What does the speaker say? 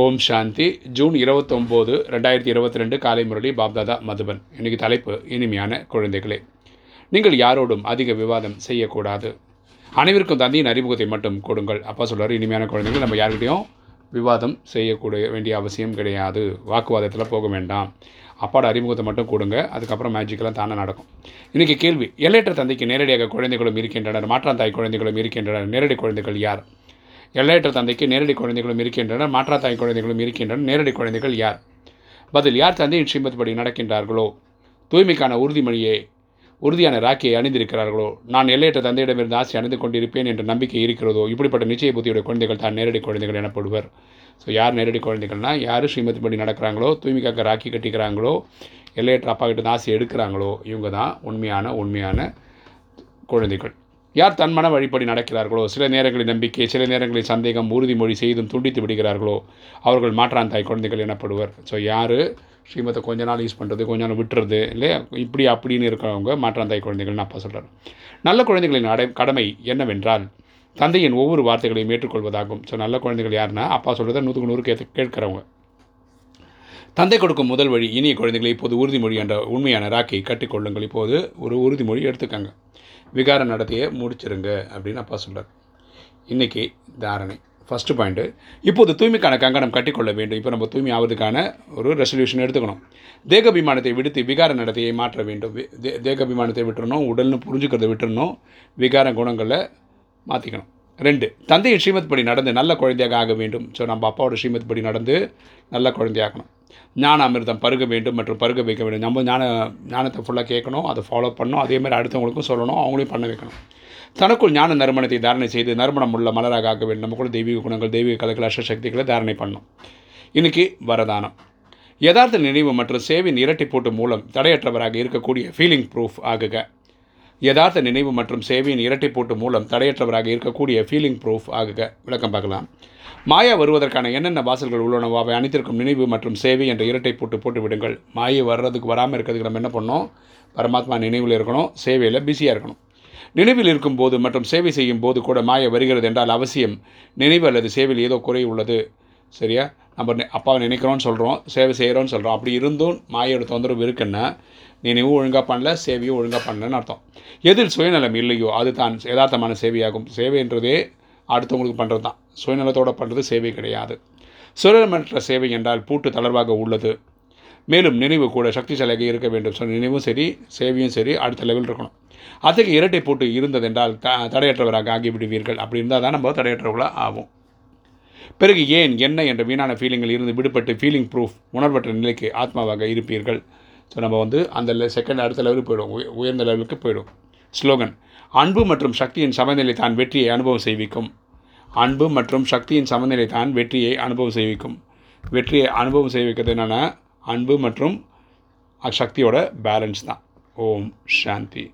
ஓம் சாந்தி. June இருபத்தொம்போது ரெண்டாயிரத்தி இருபத்தி ரெண்டு காலை முரளி பாப்தாதா மதுபன். இன்னைக்கு தலைப்பு இனிமையான குழந்தைகளே. நீங்கள் யாரோடும் அதிக விவாதம் செய்யக்கூடாது. அனைவருக்கும் தந்தையின் அறிமுகத்தை மட்டும் கொடுங்கள். அப்பா சொல்கிறார் இனிமையான குழந்தைகள் நம்ம யார்கிட்டையும் விவாதம் செய்யக்கூடிய வேண்டிய அவசியம் கிடையாது. வாக்குவாதத்தில் போக வேண்டாம். அப்பாட அறிமுகத்தை மட்டும் கொடுங்க. அதுக்கப்புறம் மேஜிக்கெல்லாம் தானே நடக்கும். இன்றைக்கி கேள்வி எல்லையற்ற தந்தைக்கு நேரடியாக குழந்தைகளும் இருக்கின்றனர் மாற்றாந்தாய் குழந்தைகளும் இருக்கின்றனர் நேரடி குழந்தைகள் யார்? எல்லையற்ற தந்தைக்கு நேரடி குழந்தைகளும் இருக்கின்றன மாற்றாத்தாய் குழந்தைகளும் இருக்கின்றன நேரடி குழந்தைகள் யார்? பதில் யார் தந்தையின் ஸ்ரீமத்படி நடக்கின்றார்களோ? தூய்மைக்கான உறுதிமொழியை உறுதியான ராக்கியை அணிந்திருக்கிறார்களோ? நான் எல்லையற்ற தந்தையிடமிருந்து ஆசை அணிந்து கொண்டிருப்பேன் என்ற நம்பிக்கை இருக்கிறதோ? இப்படிப்பட்ட நிச்சய புத்தியுடைய குழந்தைகள் தான் நேரடி குழந்தைகள் எனப்படுவர். ஸோ யார் நேரடி குழந்தைகள்னால் யார் ஸ்ரீமதி படி நடக்கிறாங்களோ தூய்மைக்காக ராக்கி கட்டிக்கிறாங்களோ எல்லையற்ற அப்பா கிட்ட ஆசை எடுக்கிறாங்களோ இவங்க தான் உண்மையான உண்மையான குழந்தைகள். யார் தன் மன வழிப்படி நடக்கிறார்களோ? சில நேரங்களில் நம்பிக்கை சில நேரங்களில் சந்தேகம் உறுதிமொழி செய்தும் துண்டித்து விடுகிறார்களோ? அவர்கள் மாற்றான் தாய் குழந்தைகள் எனப்படுவர். ஸோ யார்? ஸ்ரீமத்தை கொஞ்ச நாள் யூஸ் பண்ணுறது கொஞ்ச நாள் விட்டுறது இல்லையா? இப்படி அப்படின்னு இருக்கிறவங்க மாற்றான் தாய் குழந்தைகள்னு அப்பா சொல்கிறேன் நல்ல குழந்தைகளின் அடை கடமை என்னவென்றால் தந்தையின் ஒவ்வொரு வார்த்தைகளையும் ஏற்றுக்கொள்வதாகும். ஸோ நல்ல குழந்தைகள் யாருன்னா அப்பா சொல்கிறத நூற்றுக்கு நூறு கேட்டு கேட்குறவங்க. தந்தை கொடுக்கும் முதல் வழி இனிய குழந்தைகளை இப்போது உறுதிமொழி என்ற உண்மையான ராக்கை கட்டிக்கொள்ளுங்கள். இப்போது ஒரு உறுதிமொழி எடுத்துக்கங்க. விகார நடத்தையை முடிச்சிருங்க அப்படின்னு அப்பா சொல்கிறார் இன்றைக்கி தாரணை. ஃபஸ்ட்டு பாயிண்ட்டு இப்போது தூய்மைக்கான கங்கணம் கட்டிக்கொள்ள வேண்டும். இப்போ நம்ம தூய்மை ஆவதுக்கான ஒரு ரெசல்யூஷன் எடுத்துக்கணும். தேகபிமானத்தை விடுத்து விகார நடத்தையை மாற்ற வேண்டும். தே விட்டுறணும் உடல்னு புரிஞ்சுக்கிறத விட்டுறணும் விகார குணங்களை மாற்றிக்கணும் ரெண்டு தந்தையின் ஸ்ரீமத் படி நடந்து நல்ல குழந்தையாக ஆக வேண்டும். ஸோ நம்ம அப்பாவோட ஸ்ரீமத் படி நடந்து நல்ல குழந்தையாகணும் ஞான அமிர்தம் பருக வேண்டும் மற்றும் பருக வைக்க வேண்டும். நம்ம ஞான ஞானத்தை ஃபுல்லாக கேட்கணும் அதை ஃபாலோ பண்ணணும் அதே மாதிரி அடுத்தவங்களுக்கும் சொல்லணும் அவங்களையும் பண்ண வைக்கணும். தனக்குள் ஞான நறுமணத்தை தாரணை செய்து நறுமணம் உள்ள மலராக ஆக்க வேண்டும். நமக்குள்ள தெய்வீக குணங்கள் தெய்வீக கலைகள் அஷ்டசக்திகளை தாரணை பண்ணணும். இன்றைக்கி வரதானம். யதார்த்த நினைவு மற்றும் சேவின் இரட்டிப்பூட்டு மூலம் தடையற்றவராக இருக்கக்கூடிய ஃபீலிங் ப்ரூஃப் ஆகுக. யதார்த்த நினைவு மற்றும் சேவையின் இரட்டை போட்டு மூலம் தடையற்றவராக இருக்கக்கூடிய ஃபீலிங் ப்ரூஃப் ஆகுக. விளக்கம் பார்க்கலாம். மாயா வருவதற்கான என்னென்ன வாசல்கள் உள்ளனவோ அவை அனைத்திற்கும் நினைவு மற்றும் சேவை என்ற இரட்டை போட்டு போட்டு விடுங்கள். மாயை வர்றதுக்கு வராமல் இருக்கிறதுக்கு நம்ம என்ன பண்ணோம் பரமாத்மா நினைவில் இருக்கணும் சேவையில் பிஸியாக இருக்கணும். நினைவில் இருக்கும்போது மற்றும் சேவை செய்யும் போது கூட மாய வருகிறது என்றால் அவசியம். நினைவு அல்லது சேவையில் ஏதோ குறை உள்ளது. சரியா? நம்ம அப்பாவை நினைக்கிறோன்னு சொல்கிறோம் சேவை செய்கிறோன்னு சொல்கிறோம் அப்படி இருந்தும் மாயோட தொந்தரவு இருக்குன்னா நினைவு ஒழுங்காக பண்ணல சேவையும் ஒழுங்காக பண்ணலன்னு அர்த்தம். எதில் சுயநலம் இல்லையோ அது தான் யதார்த்தமான சேவையாகும். சேவைன்றதே அடுத்தவங்களுக்கு பண்ணுறது தான் சுயநலத்தோடு பண்ணுறது சேவை கிடையாது. சுயநலமற்ற சேவை என்றால் பூட்டு தளர்வாக உள்ளது. மேலும் நினைவு கூட சக்திசாலியாக இருக்க வேண்டும். ஸோ நினைவும் சரி சேவையும் சரி அடுத்த லெவல் இருக்கணும். அதுக்கு இரட்டை பூட்டு இருந்ததென்றால் த தடையற்றவராக ஆகிவிடுவீர்கள். அப்படி இருந்தால் தான் நம்ம தடையற்றவர்களாக ஆகும் பிறகு ஏன் என்ன என்ற வீணான ஃபீலிங்கில் இருந்து விடுபட்டு ஃபீலிங் ப்ரூஃப் உணர்வற்ற நிலைக்கு ஆத்மாவாக இருப்பீர்கள்? ஸோ நம்ம வந்து அந்த செகண்ட் அடுத்த லெவலுக்கு போயிடும் உயர்ந்த லெவலுக்கு போயிடும் ஸ்லோகன் அன்பு மற்றும் சக்தியின் சமநிலை தான் வெற்றியை அனுபவம் செய்விக்கும். அன்பு மற்றும் சக்தியின் சமநிலை தான் வெற்றியை அனுபவம் செய்விக்கும். வெற்றியை அனுபவம் செய்விக்கிறது என்னென்னா அன்பு மற்றும் சக்தியோட பேலன்ஸ் தான். ஓம் சாந்தி.